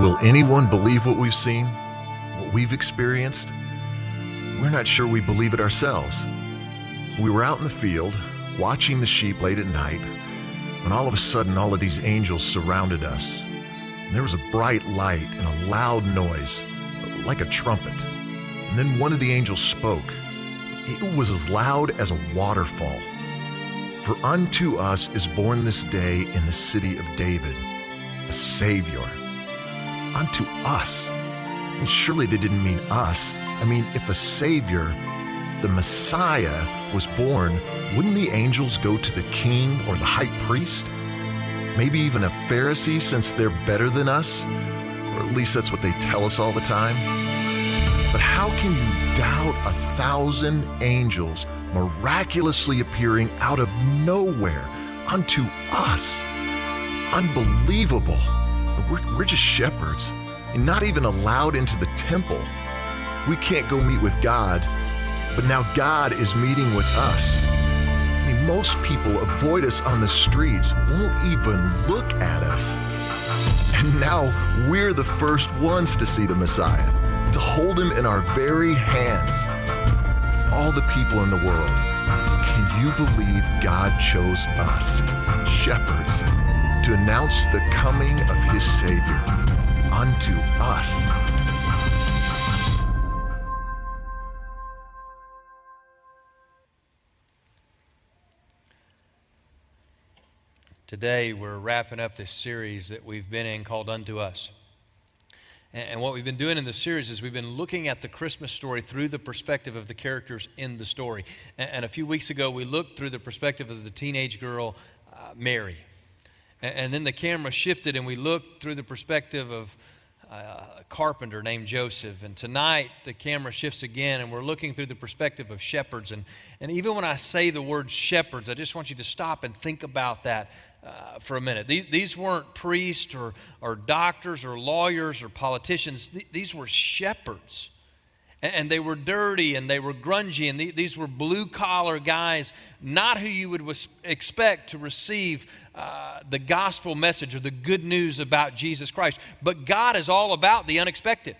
Will anyone believe what we've seen, what we've experienced? We're not sure we believe it ourselves. We were out in the field, watching the sheep late at night, when all of a sudden all of these angels surrounded us. And there was a bright light and a loud noise, like a trumpet. And then one of the angels spoke. It was as loud as a waterfall. For unto us is born this day in the city of David a Savior unto us. And surely they didn't mean us. I mean, if a Savior, the Messiah, was born, wouldn't the angels go to the king or the high priest? Maybe even a Pharisee, since they're better than us? Or at least that's what they tell us all the time. But how can you doubt a thousand angels miraculously appearing out of nowhere unto us? Unbelievable. We're, we're just shepherds and not even allowed into the temple. We can't go meet with God, but now God is meeting with us. I mean, most people avoid us on the streets, won't even look at us. And now we're the first ones to see the Messiah, to hold him in our very hands. Of all the people in the world, can you believe God chose us, shepherds, to announce the coming of his Savior unto us. Today, we're wrapping up this series that we've been in called Unto Us. And what we've been doing in the series is we've been looking at the Christmas story through the perspective of the characters in the story. And a few weeks ago, we looked through the perspective of the teenage girl, uh, Mary. And then the camera shifted, and we looked through the perspective of uh, a carpenter named Joseph. And tonight, the camera shifts again, and we're looking through the perspective of shepherds. And, and even when I say the word shepherds, I just want you to stop and think about that uh, for a minute. These, these, weren't priests or, or doctors or lawyers or politicians, these were shepherds and they were dirty and they were grungy and these were blue collar guys not who you would expect to receive uh, the gospel message or the good news about jesus christ. But god is all about the unexpected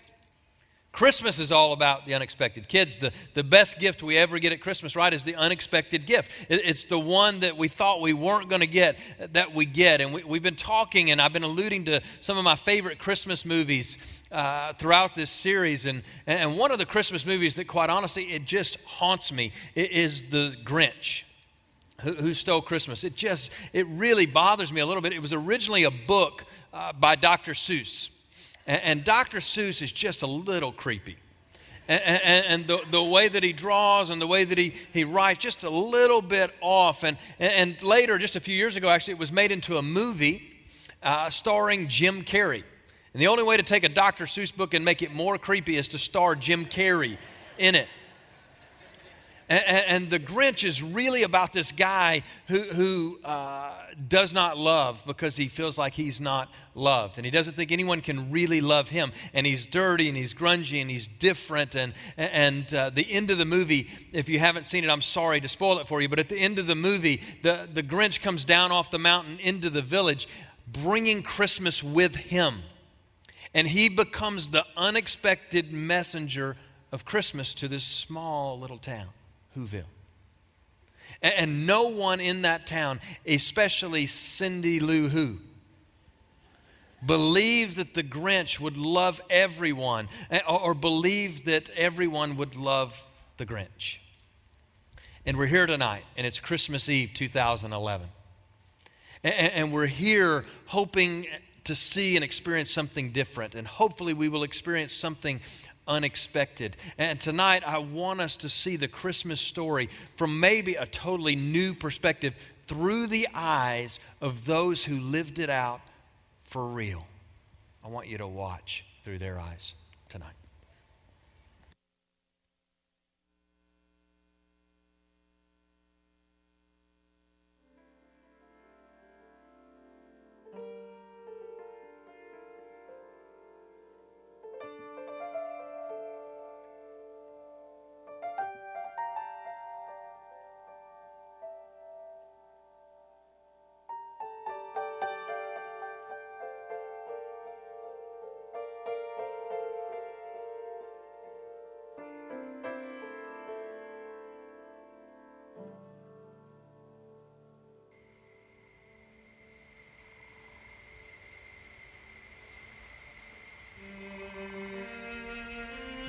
Christmas is all about the unexpected. Kids, the, the best gift we ever get at Christmas, right, is the unexpected gift. It, it's the one that we thought we weren't going to get that we get. And we, have been talking, and I've been alluding to some of my favorite Christmas movies uh, throughout this series. And, and one of the Christmas movies that, quite honestly, it just haunts me is The Grinch. Who, who stole Christmas? It just, it really bothers me a little bit. It was originally a book uh, by Dr. Seuss. And, and Dr. Seuss is just a little creepy. And, and, and, the, the way that he draws and the way that he, he writes, just a little bit off. And, and later, just a few years ago, actually, it was made into a movie uh, starring Jim Carrey. And the only way to take a Dr. Seuss book and make it more creepy is to star Jim Carrey in it. And, and, the Grinch is really about this guy who, who uh, does not love because he feels like he's not loved. And he doesn't think anyone can really love him. And he's dirty and he's grungy and he's different. And, and uh, the end of the movie, if you haven't seen it, I'm sorry to spoil it for you, but at the end of the movie, the, the Grinch comes down off the mountain into the village, bringing Christmas with him. And he becomes the unexpected messenger of Christmas to this small little town. Whoville. And, and no one in that town, especially Cindy Lou Who, believed that the Grinch would love everyone or, or believed that everyone would love the Grinch. And we're here tonight, and it's Christmas Eve 2011. And, and we're here hoping to see and experience something different. And hopefully, we will experience something unexpected. And tonight, I want us to see the Christmas story from maybe a totally new perspective through the eyes of those who lived it out for real. I want you to watch through their eyes tonight.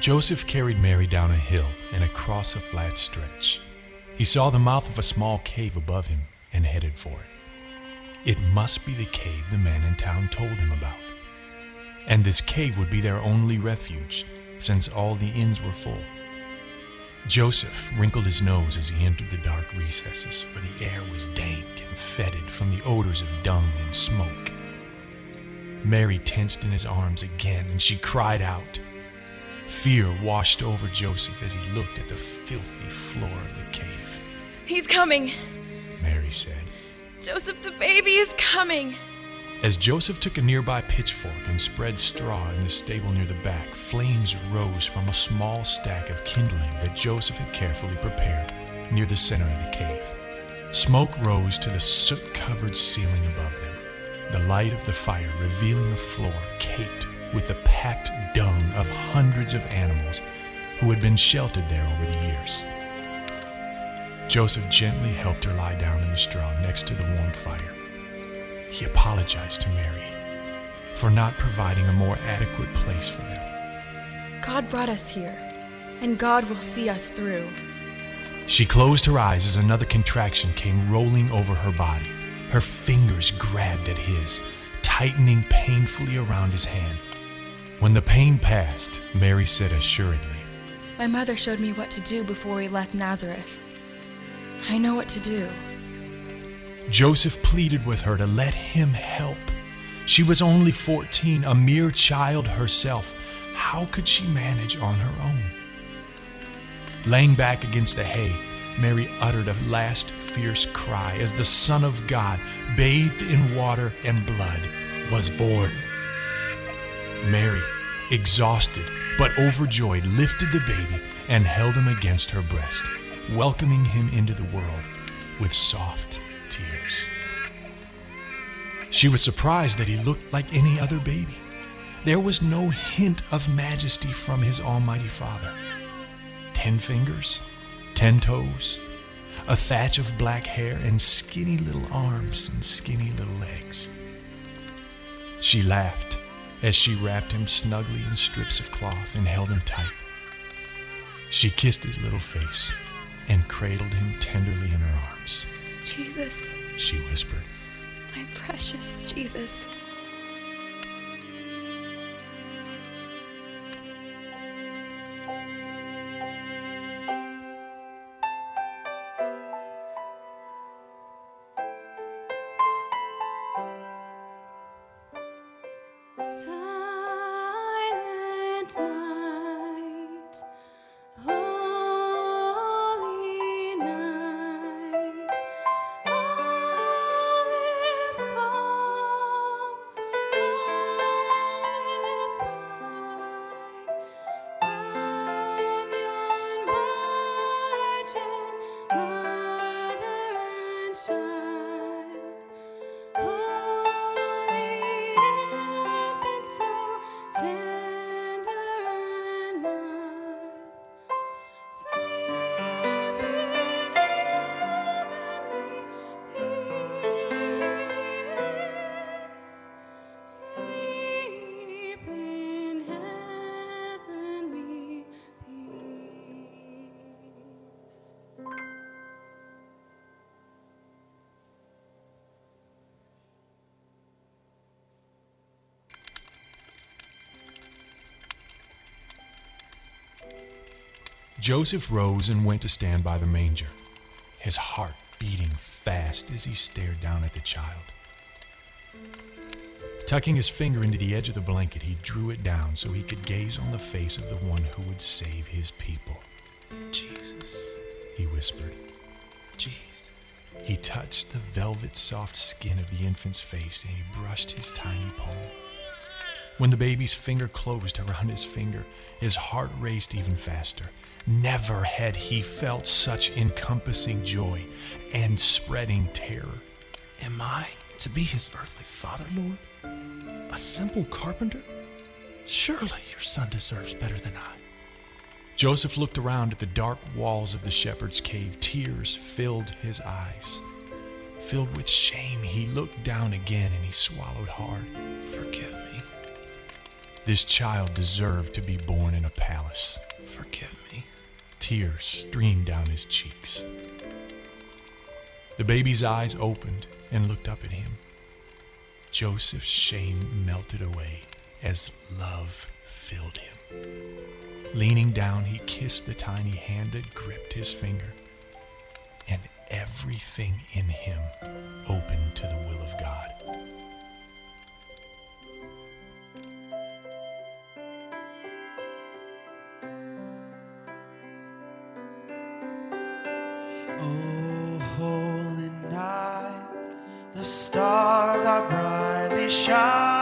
Joseph carried Mary down a hill and across a flat stretch. He saw the mouth of a small cave above him and headed for it. It must be the cave the man in town told him about. And this cave would be their only refuge, since all the inns were full. Joseph wrinkled his nose as he entered the dark recesses, for the air was dank and fetid from the odors of dung and smoke. Mary tensed in his arms again, and she cried out. Fear washed over Joseph as he looked at the filthy floor of the cave. He's coming, Mary said. Joseph, the baby is coming. As Joseph took a nearby pitchfork and spread straw in the stable near the back, flames rose from a small stack of kindling that Joseph had carefully prepared near the center of the cave. Smoke rose to the soot covered ceiling above them, the light of the fire revealing a floor caked with the packed dung of hundreds of animals who had been sheltered there over the years. Joseph gently helped her lie down in the straw next to the warm fire. He apologized to Mary for not providing a more adequate place for them. God brought us here, and God will see us through. She closed her eyes as another contraction came rolling over her body. Her fingers grabbed at his, tightening painfully around his hand. When the pain passed, Mary said assuredly, My mother showed me what to do before we left Nazareth. I know what to do. Joseph pleaded with her to let him help. She was only 14, a mere child herself. How could she manage on her own? Laying back against the hay, Mary uttered a last fierce cry as the Son of God, bathed in water and blood, was born. Mary, exhausted but overjoyed, lifted the baby and held him against her breast, welcoming him into the world with soft tears. She was surprised that he looked like any other baby. There was no hint of majesty from his Almighty Father. Ten fingers, ten toes, a thatch of black hair, and skinny little arms and skinny little legs. She laughed as she wrapped him snugly in strips of cloth and held him tight. She kissed his little face and cradled him tenderly in her arms. Jesus, She whispered, my precious Jesus. Joseph rose and went to stand by the manger, his heart beating fast as he stared down at the child. Tucking his finger into the edge of the blanket, he drew it down so he could gaze on the face of the one who would save his people. Jesus, he whispered. Jesus. He touched the velvet soft skin of the infant's face and he brushed his tiny palm. When the baby's finger closed around his finger, his heart raced even faster. Never had he felt such encompassing joy and spreading terror. Am I to be his earthly father, Lord? A simple carpenter? Surely your son deserves better than I. Joseph looked around at the dark walls of the shepherd's cave. Tears filled his eyes. Filled with shame, he looked down again and he swallowed hard. Forgive me. This child deserved to be born in a palace. Forgive me. Tears streamed down his cheeks. The baby's eyes opened and looked up at him. Joseph's shame melted away as love filled him. Leaning down, he kissed the tiny hand that gripped his finger, and everything in him opened to the will of God. The stars are brightly shining.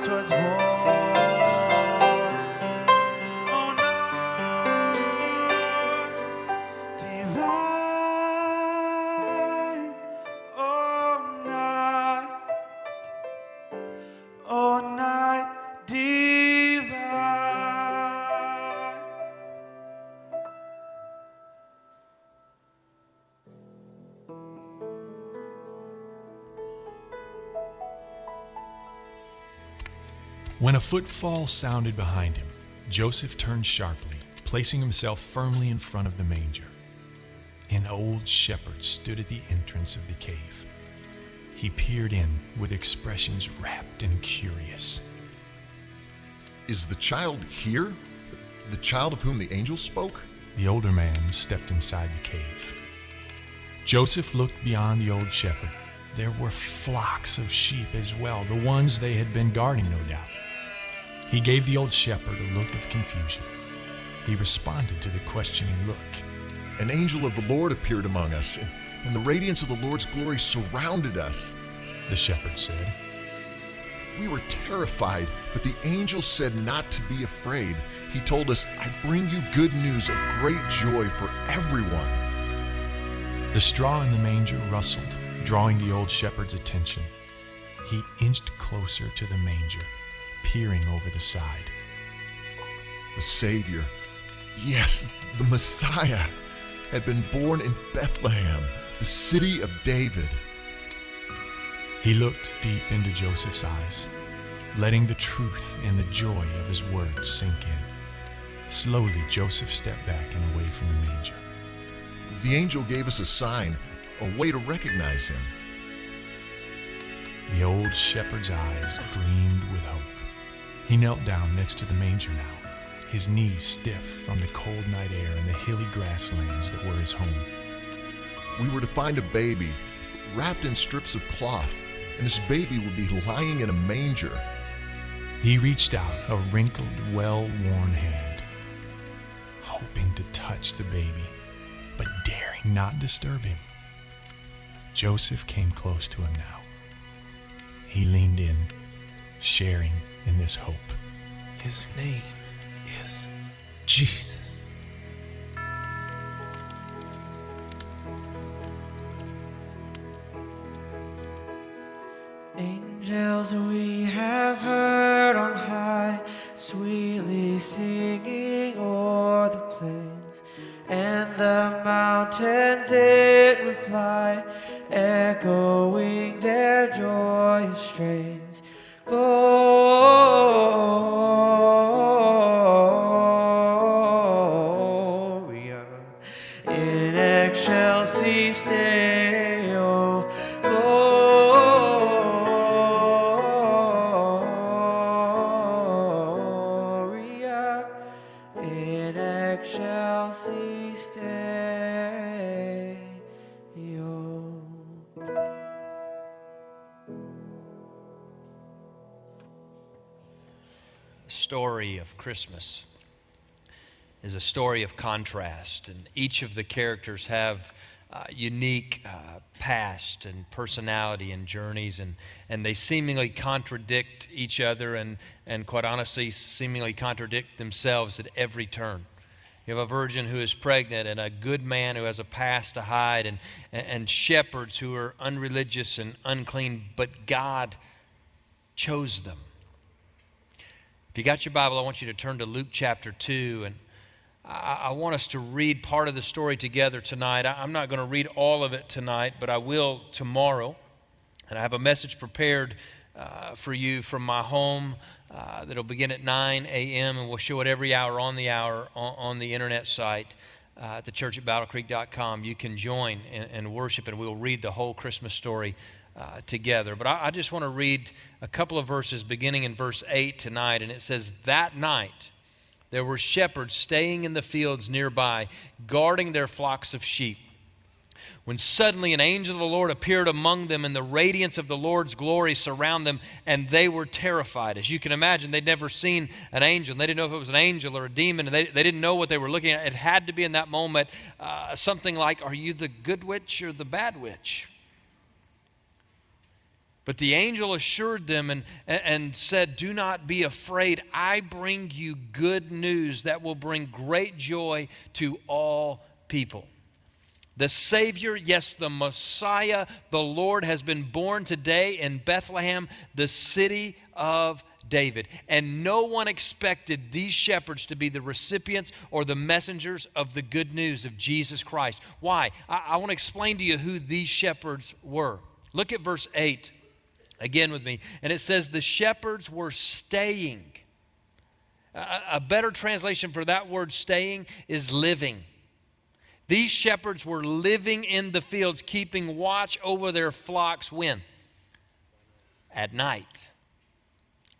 Christ was born. When a footfall sounded behind him, Joseph turned sharply, placing himself firmly in front of the manger. An old shepherd stood at the entrance of the cave. He peered in with expressions rapt and curious. Is the child here? The child of whom the angel spoke? The older man stepped inside the cave. Joseph looked beyond the old shepherd. There were flocks of sheep as well, the ones they had been guarding, no doubt. He gave the old shepherd a look of confusion. He responded to the questioning look. An angel of the Lord appeared among us, and, the radiance of the Lord's glory surrounded us. The shepherd said, We were terrified, but the angel said not to be afraid. He told us, I bring you good news of great joy for everyone. The straw in the manger rustled, drawing the old shepherd's attention. He inched closer to the manger, peering over the side. The Savior, yes, the Messiah, had been born in Bethlehem, the city of David. He looked deep into Joseph's eyes, letting the truth and the joy of his words sink in. Slowly, Joseph stepped back and away from the manger. The angel gave us a sign, a way to recognize him. The old shepherd's eyes gleamed with hope. He knelt down next to the manger now, his knees stiff from the cold night air and the hilly grasslands that were his home. We were to find a baby wrapped in strips of cloth, and this baby would be lying in a manger. He reached out a wrinkled, well worn hand, hoping to touch the baby, but daring not disturb him. Joseph came close to him now. He leaned in, sharing in this hope. His name is Jesus. Angels we have heard on high, sweetly singing o'er the plains, and the mountains in reply, echoing their joyous strains. Story of Christmas is a story of contrast, and each of the characters have uh, unique uh, past and personality and journeys, and, and they seemingly contradict each other and, and, quite honestly, seemingly contradict themselves at every turn. You have a virgin who is pregnant, and a good man who has a past to hide, and, and shepherds who are unreligious and unclean, but God chose them. If you got your Bible, I want you to turn to Luke chapter 2. And I, I want us to read part of the story together tonight. I, I'm not going to read all of it tonight, but I will tomorrow. And I have a message prepared uh, for you from my home uh, that'll begin at 9 a.m. and we'll show it every hour on the hour on, on the internet site uh, at the church at battlecreek.com. You can join and, and, worship, and we'll read the whole Christmas story uh, together. But I, I just want to read a couple of verses beginning in verse 8 tonight, and it says, That night there were shepherds staying in the fields nearby, guarding their flocks of sheep when suddenly an angel of the Lord appeared among them, and the radiance of the Lord's glory surrounded them, and they were terrified. As you can imagine, they'd never seen an angel. They didn't know if it was an angel or a demon, and they, they didn't know what they were looking at. It had to be in that moment uh, something like, Are you the good witch or the bad witch? But the angel assured them and, and said, Do not be afraid. I bring you good news that will bring great joy to all people. The Savior, yes, the Messiah, the Lord, has been born today in Bethlehem, the city of David. And no one expected these shepherds to be the recipients or the messengers of the good news of Jesus Christ. Why? I, I want to explain to you who these shepherds were. Look at verse 8 again with me. And it says, The shepherds were staying. A, a better translation for that word staying is living. These shepherds were living in the fields, keeping watch over their flocks when? At night.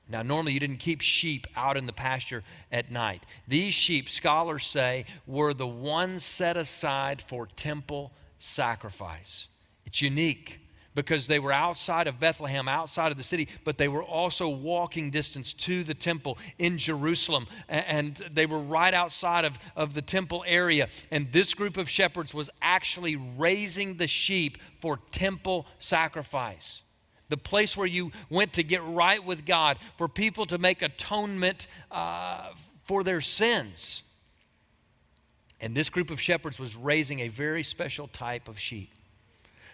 Now, normally you didn't keep sheep out in the pasture at night. These sheep, scholars say, were the ones set aside for temple sacrifice. It's unique because they were outside of Bethlehem, outside of the city, but they were also walking distance to the temple in Jerusalem. And they were right outside of, of the temple area. And this group of shepherds was actually raising the sheep for temple sacrifice. The place where you went to get right with God, for people to make atonement uh, for their sins. And this group of shepherds was raising a very special type of sheep.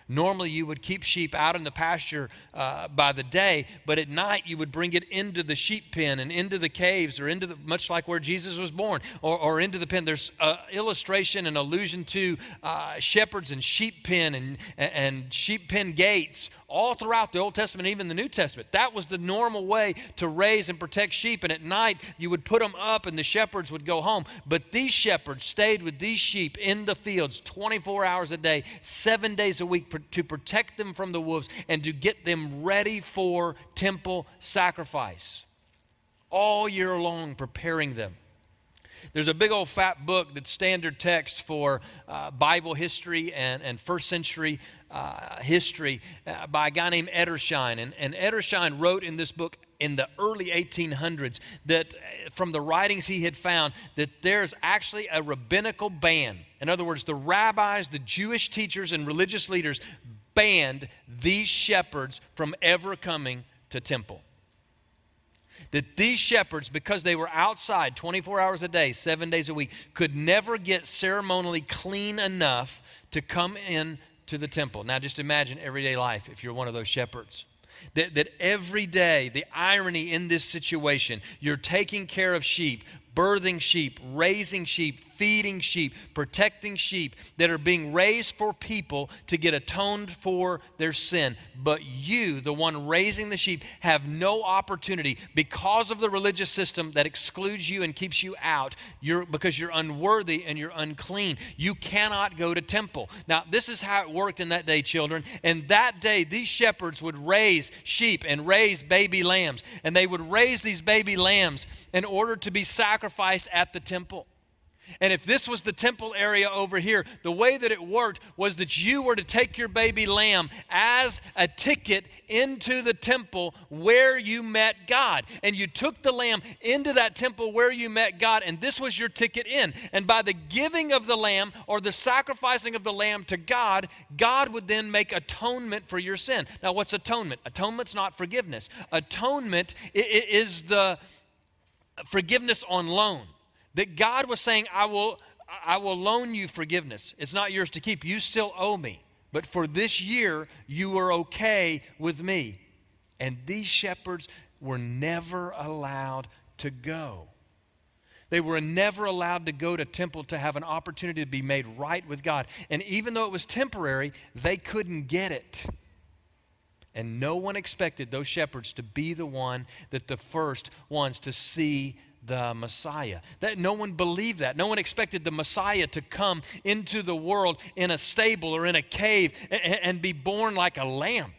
Normally, you would keep sheep out in the pasture uh, by the day, but at night, you would bring it into the sheep pen and into the caves or into the, much like where Jesus was born, or, or into the pen. There's an illustration and allusion to uh, shepherds and sheep pen and, and sheep pen gates all throughout the Old Testament, even the New Testament. That was the normal way to raise and protect sheep. And at night, you would put them up and the shepherds would go home. But these shepherds stayed with these sheep in the fields 24 hours a day, seven days a week to protect them from the wolves and to get them ready for temple sacrifice. All year long, preparing them. There's a big old fat book that's standard text for uh, Bible history and, and first century uh, history uh, by a guy named Edersheim. And, and Edersheim wrote in this book in the early 1800s that uh, from the writings he had found that there's actually a rabbinical ban. In other words, the rabbis, the Jewish teachers, and religious leaders banned these shepherds from ever coming to temple that these shepherds, because they were outside 24 hours a day, seven days a week, could never get ceremonially clean enough to come in to the temple. Now, just imagine everyday life if you're one of those shepherds. That, that every day, the irony in this situation, you're taking care of sheep, birthing sheep, raising sheep, feeding sheep, protecting sheep that are being raised for people to get atoned for their sin. But you, the one raising the sheep, have no opportunity because of the religious system that excludes you and keeps you out. You're, because you're unworthy and you're unclean. You cannot go to temple. Now, this is how it worked in that day, children. And that day, these shepherds would raise sheep and raise baby lambs. And they would raise these baby lambs in order to be sacrificed at the temple. And if this was the temple area over here, the way that it worked was that you were to take your baby lamb as a ticket into the temple where you met God. And you took the lamb into that temple where you met God, and this was your ticket in. And by the giving of the lamb or the sacrificing of the lamb to God, God would then make atonement for your sin. Now, what's atonement? Atonement's not forgiveness. Atonement is the forgiveness on loan that God was saying, I will, I will loan you forgiveness. It's not yours to keep. You still owe me. But for this year, you are okay with me. And these shepherds were never allowed to go. They were never allowed to go to temple to have an opportunity to be made right with God. And even though it was temporary, they couldn't get it. And no one expected those shepherds to be the one that the first ones to see the Messiah. That no one believed that. No one expected the Messiah to come into the world in a stable or in a cave and, and be born like a lamb.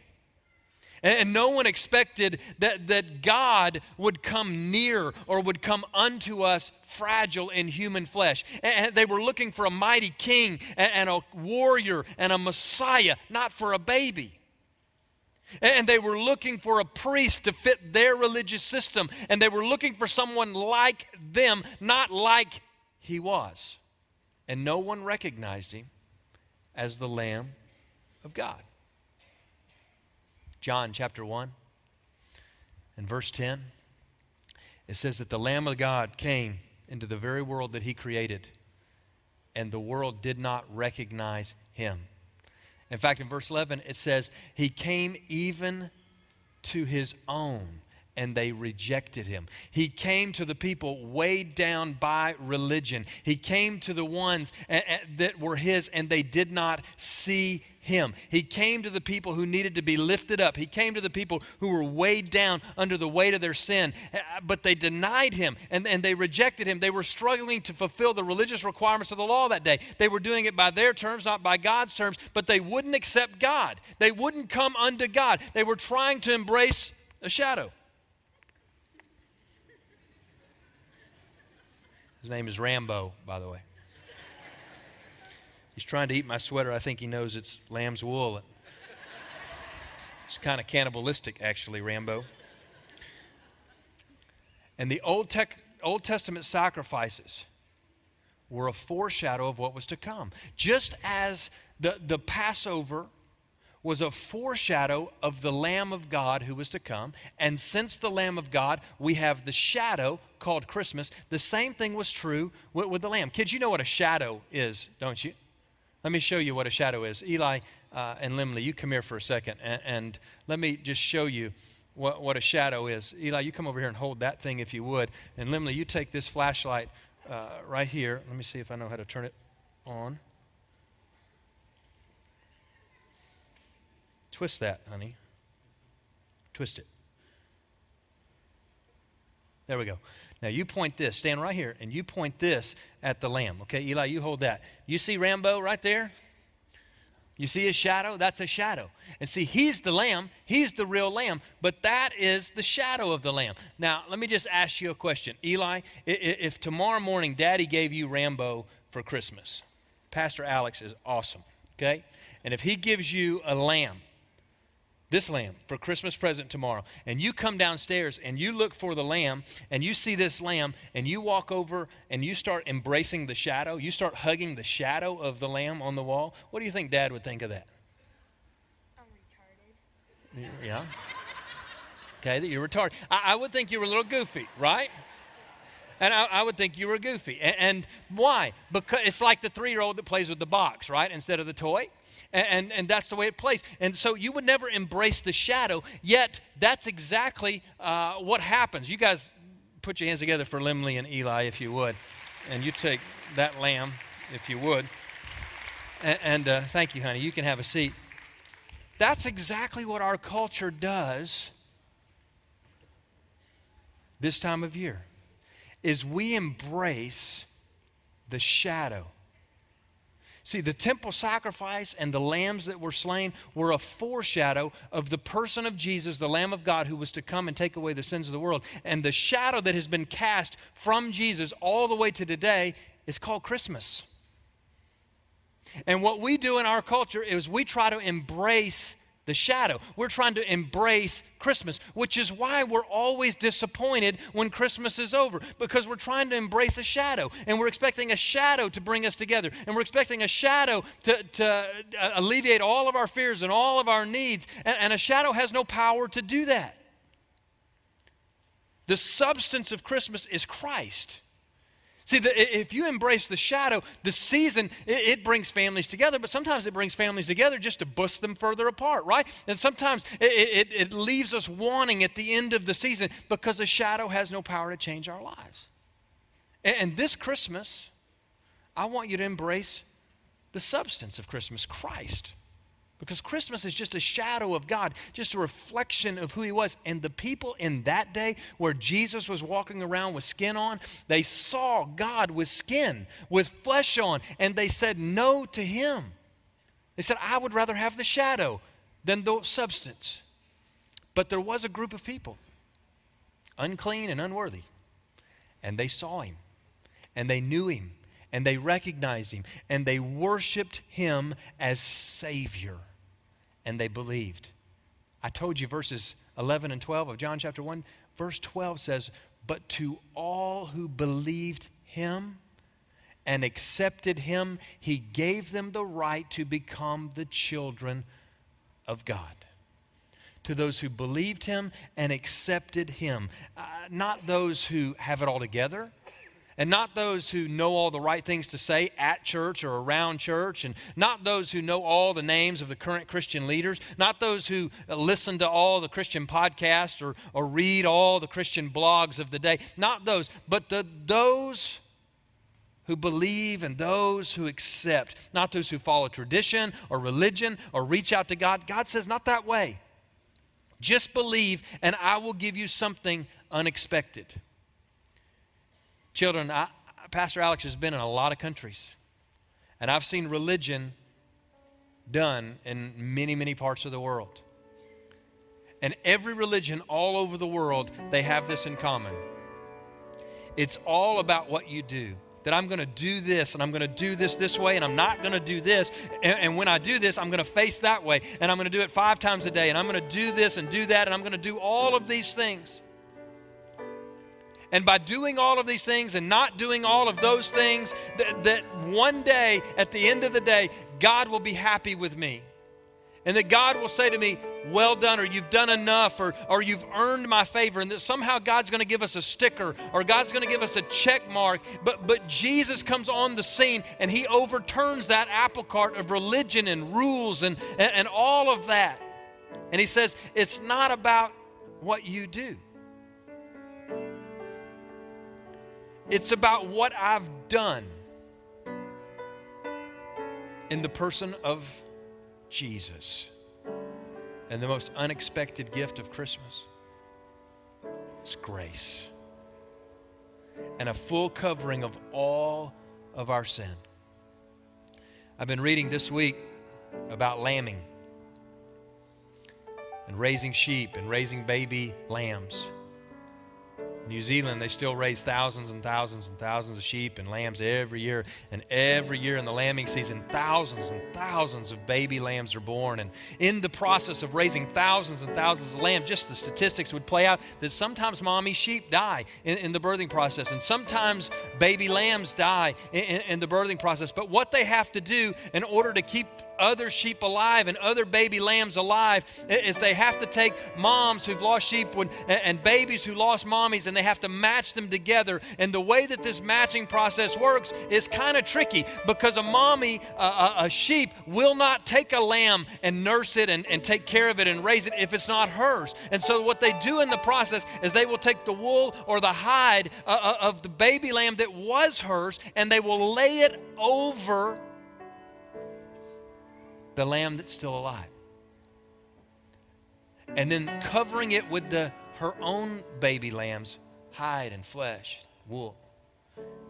And, no one expected that, that God would come near or would come unto us fragile in human flesh. And, they were looking for a mighty king and a warrior and a Messiah, not for a baby. And they were looking for a priest to fit their religious system. And they were looking for someone like them, not like he was. And no one recognized him as the Lamb of God. John chapter 1 and verse 10, it says that the Lamb of God came into the very world that he created, and the world did not recognize him. In fact, in verse 11, it says, He came even to His own, and they rejected Him. He came to the people weighed down by religion. He came to the ones that were His, and they did not see Him. He came to the people who needed to be lifted up. He came to the people who were weighed down under the weight of their sin, uh, but they denied Him and, and they rejected Him. They were struggling to fulfill the religious requirements of the law that day. They were doing it by their terms, not by God's terms, but they wouldn't accept God. They wouldn't come unto God. They were trying to embrace a shadow. His name is Rambo, by the way. He's trying to eat my sweater. I think he knows it's lamb's wool. It's kind of cannibalistic, actually, Rambo. And the Old, Tec- Old Testament sacrifices were a foreshadow of what was to come. Just as the, the Passover was a foreshadow of the Lamb of God who was to come. And since the Lamb of God, we have the shadow called Christmas. The same thing was true with, with the Lamb. Kids, you know what a shadow is, don't you? Let me show you what a shadow is. Eli uh, and Limley, you come here for a second, and, and let me just show you what, what a shadow is. Eli, you come over here and hold that thing if you would. And Limley, you take this flashlight uh, right here. Let me see if I know how to turn it on. Twist that, honey. Twist it. There we go. Now you point this, stand right here, and you point this at the lamb. Okay, Eli, you hold that. You see Rambo right there? You see his shadow? That's a shadow. And see, he's the lamb, he's the real lamb, but that is the shadow of the lamb. Now, let me just ask you a question. Eli, if tomorrow morning daddy gave you Rambo for Christmas, Pastor Alex is awesome, okay? And if he gives you a lamb, this lamb for Christmas present tomorrow, and you come downstairs and you look for the lamb and you see this lamb and you walk over and you start embracing the shadow, you start hugging the shadow of the lamb on the wall, what do you think dad would think of that? I'm retarded. Yeah. Okay, that you're retarded. I, I would think you were a little goofy, right? And I, I would think you were goofy. And, and why? Because it's like the three year old that plays with the box, right? Instead of the toy. And, and, and that's the way it plays. And so you would never embrace the shadow, yet that's exactly uh, what happens. You guys put your hands together for Limley and Eli, if you would. And you take that lamb, if you would. And, and uh, thank you, honey. You can have a seat. That's exactly what our culture does this time of year is we embrace the shadow. See, the temple sacrifice and the lambs that were slain were a foreshadow of the person of Jesus, the Lamb of God, who was to come and take away the sins of the world. And the shadow that has been cast from Jesus all the way to today is called Christmas. And what we do in our culture is we try to embrace the shadow. We're trying to embrace Christmas, which is why we're always disappointed when Christmas is over because we're trying to embrace a shadow and we're expecting a shadow to bring us together and we're expecting a shadow to, to uh, alleviate all of our fears and all of our needs. And, and a shadow has no power to do that. The substance of Christmas is Christ. See, the, if you embrace the shadow, the season, it, it, brings families together, but sometimes it brings families together just to bust them further apart, right? And sometimes it, it, it leaves us wanting at the end of the season because the shadow has no power to change our lives. And, and this Christmas, I want you to embrace the substance of Christmas, Christ. Because Christmas is just a shadow of God, just a reflection of who He was. And the people in that day where Jesus was walking around with skin on, they saw God with skin, with flesh on, and they said no to Him. They said, I would rather have the shadow than the substance. But there was a group of people, unclean and unworthy, and they saw Him, and they knew Him, and they recognized Him, and they worshiped Him as Savior and they believed. I told you verses 11 and 12 of John chapter 1. Verse 12 says, But to all who believed him and accepted him, he gave them the right to become the children of God. To those who believed him and accepted him, uh, not those who have it all together and not those who know all the right things to say at church or around church, and not those who know all the names of the current Christian leaders, not those who listen to all the Christian podcasts or, or read all the Christian blogs of the day, not those, but the, those who believe and those who accept, not those who follow tradition or religion or reach out to God. God says, not that way. Just believe, and I will give you something unexpected. Children, I, Pastor Alex has been in a lot of countries, and I've seen religion done in many, many parts of the world. And every religion all over the world, they have this in common. It's all about what you do. That I'm going to do this and I'm going to do this this way and I'm not going to do this. And, and, when I do this, I'm going to face that way and I'm going to do it five times a day and I'm going to do this and do that and I'm going to do all of these things. And by doing all of these things and not doing all of those things, that, that one day, at the end of the day, God will be happy with me. And that God will say to me, Well done, or you've done enough, or, or you've earned my favor. And that somehow God's going to give us a sticker, or God's going to give us a check mark. But, but Jesus comes on the scene and he overturns that apple cart of religion and rules and, and, and all of that. And he says, It's not about what you do. It's about what I've done in the person of Jesus. And the most unexpected gift of Christmas is grace and a full covering of all of our sin. I've been reading this week about lambing and raising sheep and raising baby lambs. New Zealand, they still raise thousands and thousands and thousands of sheep and lambs every year. And every year in the lambing season, thousands and thousands of baby lambs are born. And in the process of raising thousands and thousands of lambs, just the statistics would play out that sometimes mommy sheep die in, in the birthing process, and sometimes baby lambs die in, in, in the birthing process. But what they have to do in order to keep other sheep alive and other baby lambs alive is they have to take moms who've lost sheep when, and babies who lost mommies and they have to match them together. And the way that this matching process works is kind of tricky because a mommy, a, a, sheep, will not take a lamb and nurse it and, and take care of it and raise it if it's not hers. And so what they do in the process is they will take the wool or the hide uh, uh of the baby lamb that was hers and they will lay it over the lamb that's still alive. And then covering it with the her own baby lamb's hide and flesh, wool.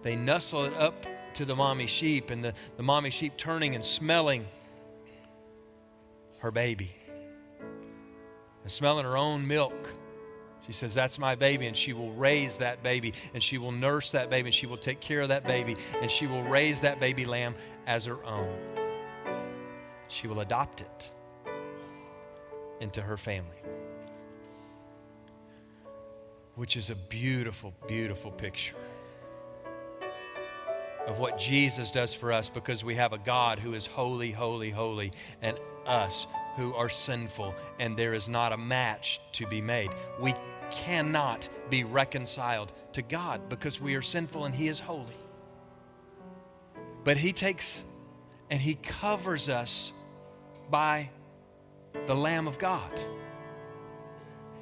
They nuzzle it up to the mommy sheep, and the, the mommy sheep turning and smelling her baby and smelling her own milk. She says, That's my baby, and she will raise that baby, and she will nurse that baby, and she will take care of that baby, and she will raise that baby lamb as her own. She will adopt it into her family, which is a beautiful, beautiful picture of what Jesus does for us because we have a God who is holy, holy, holy, and us who are sinful, and there is not a match to be made. We cannot be reconciled to God because we are sinful and He is holy. But He takes and He covers us by the Lamb of God.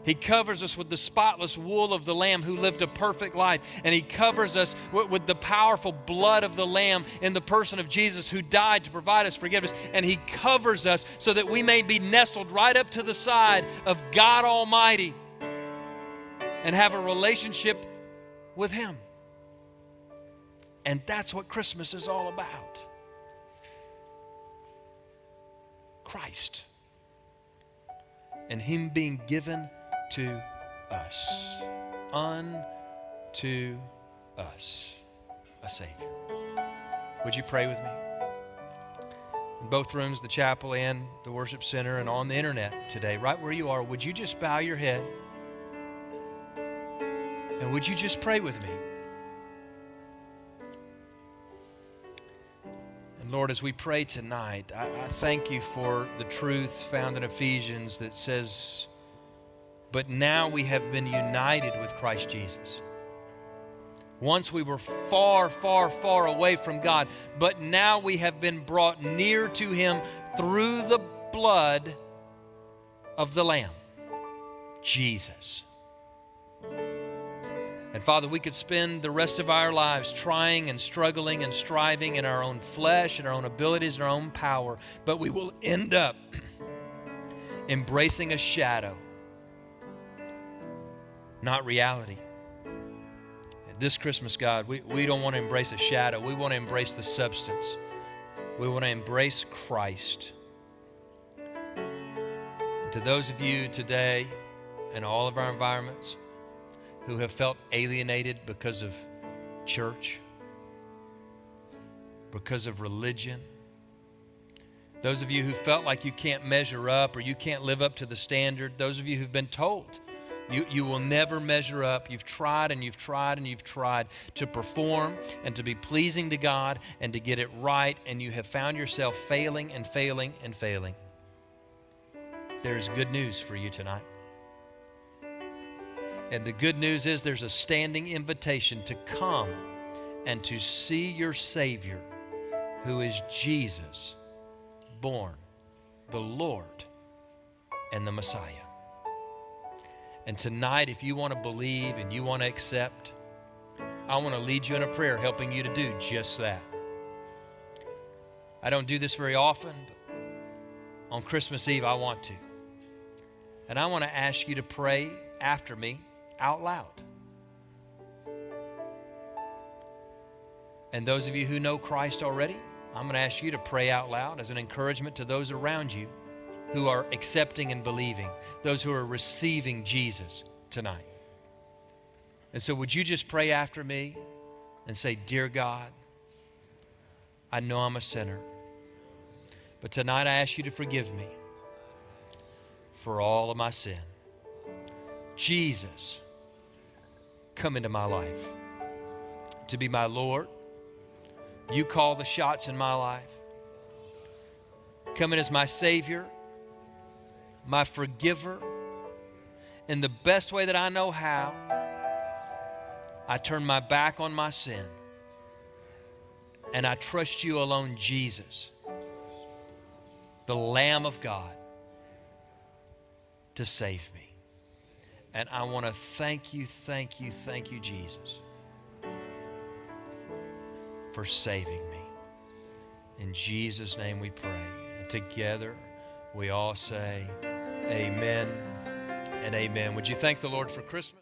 He covers us with the spotless wool of the Lamb who lived a perfect life. And He covers us with, with, the powerful blood of the Lamb in the person of Jesus who died to provide us forgiveness. And He covers us so that we may be nestled right up to the side of God Almighty and have a relationship with Him. And that's what Christmas is all about Christ and Him being given to us. Unto us, a Savior. Would you pray with me? In both rooms, the chapel and the worship center, and on the internet today, right where you are, would you just bow your head? And would you just pray with me? And Lord, as we pray tonight, I, I thank you for the truth found in Ephesians that says, But now we have been united with Christ Jesus. Once we were far, far, far away from God, but now we have been brought near to Him through the blood of the Lamb, Jesus. And Father, we could spend the rest of our lives trying and struggling and striving in our own flesh and our own abilities and our own power, but we will end up embracing a shadow, not reality. This Christmas, God, we, we don't want to embrace a shadow. We want to embrace the substance. We want to embrace Christ. And to those of you today in all of our environments who have felt alienated because of church, because of religion, those of you who felt like you can't measure up or you can't live up to the standard, those of you who've been told you, you will never measure up. You've tried and you've tried and you've tried to perform and to be pleasing to God and to get it right, and you have found yourself failing and failing and failing. There's good news for you tonight. And the good news is there's a standing invitation to come and to see your Savior, who is Jesus, born, the Lord, and the Messiah. And tonight, if you want to believe and you want to accept, I want to lead you in a prayer helping you to do just that. I don't do this very often, but on Christmas Eve, I want to. And I want to ask you to pray after me out loud. And those of you who know Christ already, I'm going to ask you to pray out loud as an encouragement to those around you who are accepting and believing, those who are receiving Jesus tonight. And so, would you just pray after me and say, Dear God, I know I'm a sinner, but tonight I ask you to forgive me for all of my sin. Jesus, come into my life to be my Lord. You call the shots in my life. Come in as my Savior my forgiver, in the best way that I know how, I turn my back on my sin and I trust you alone, Jesus, the Lamb of God, to save me. And I want to thank you, thank you, thank you, Jesus, for saving me. In Jesus' name we pray. And together we all say, Amen and amen. Would you thank the Lord for Christmas?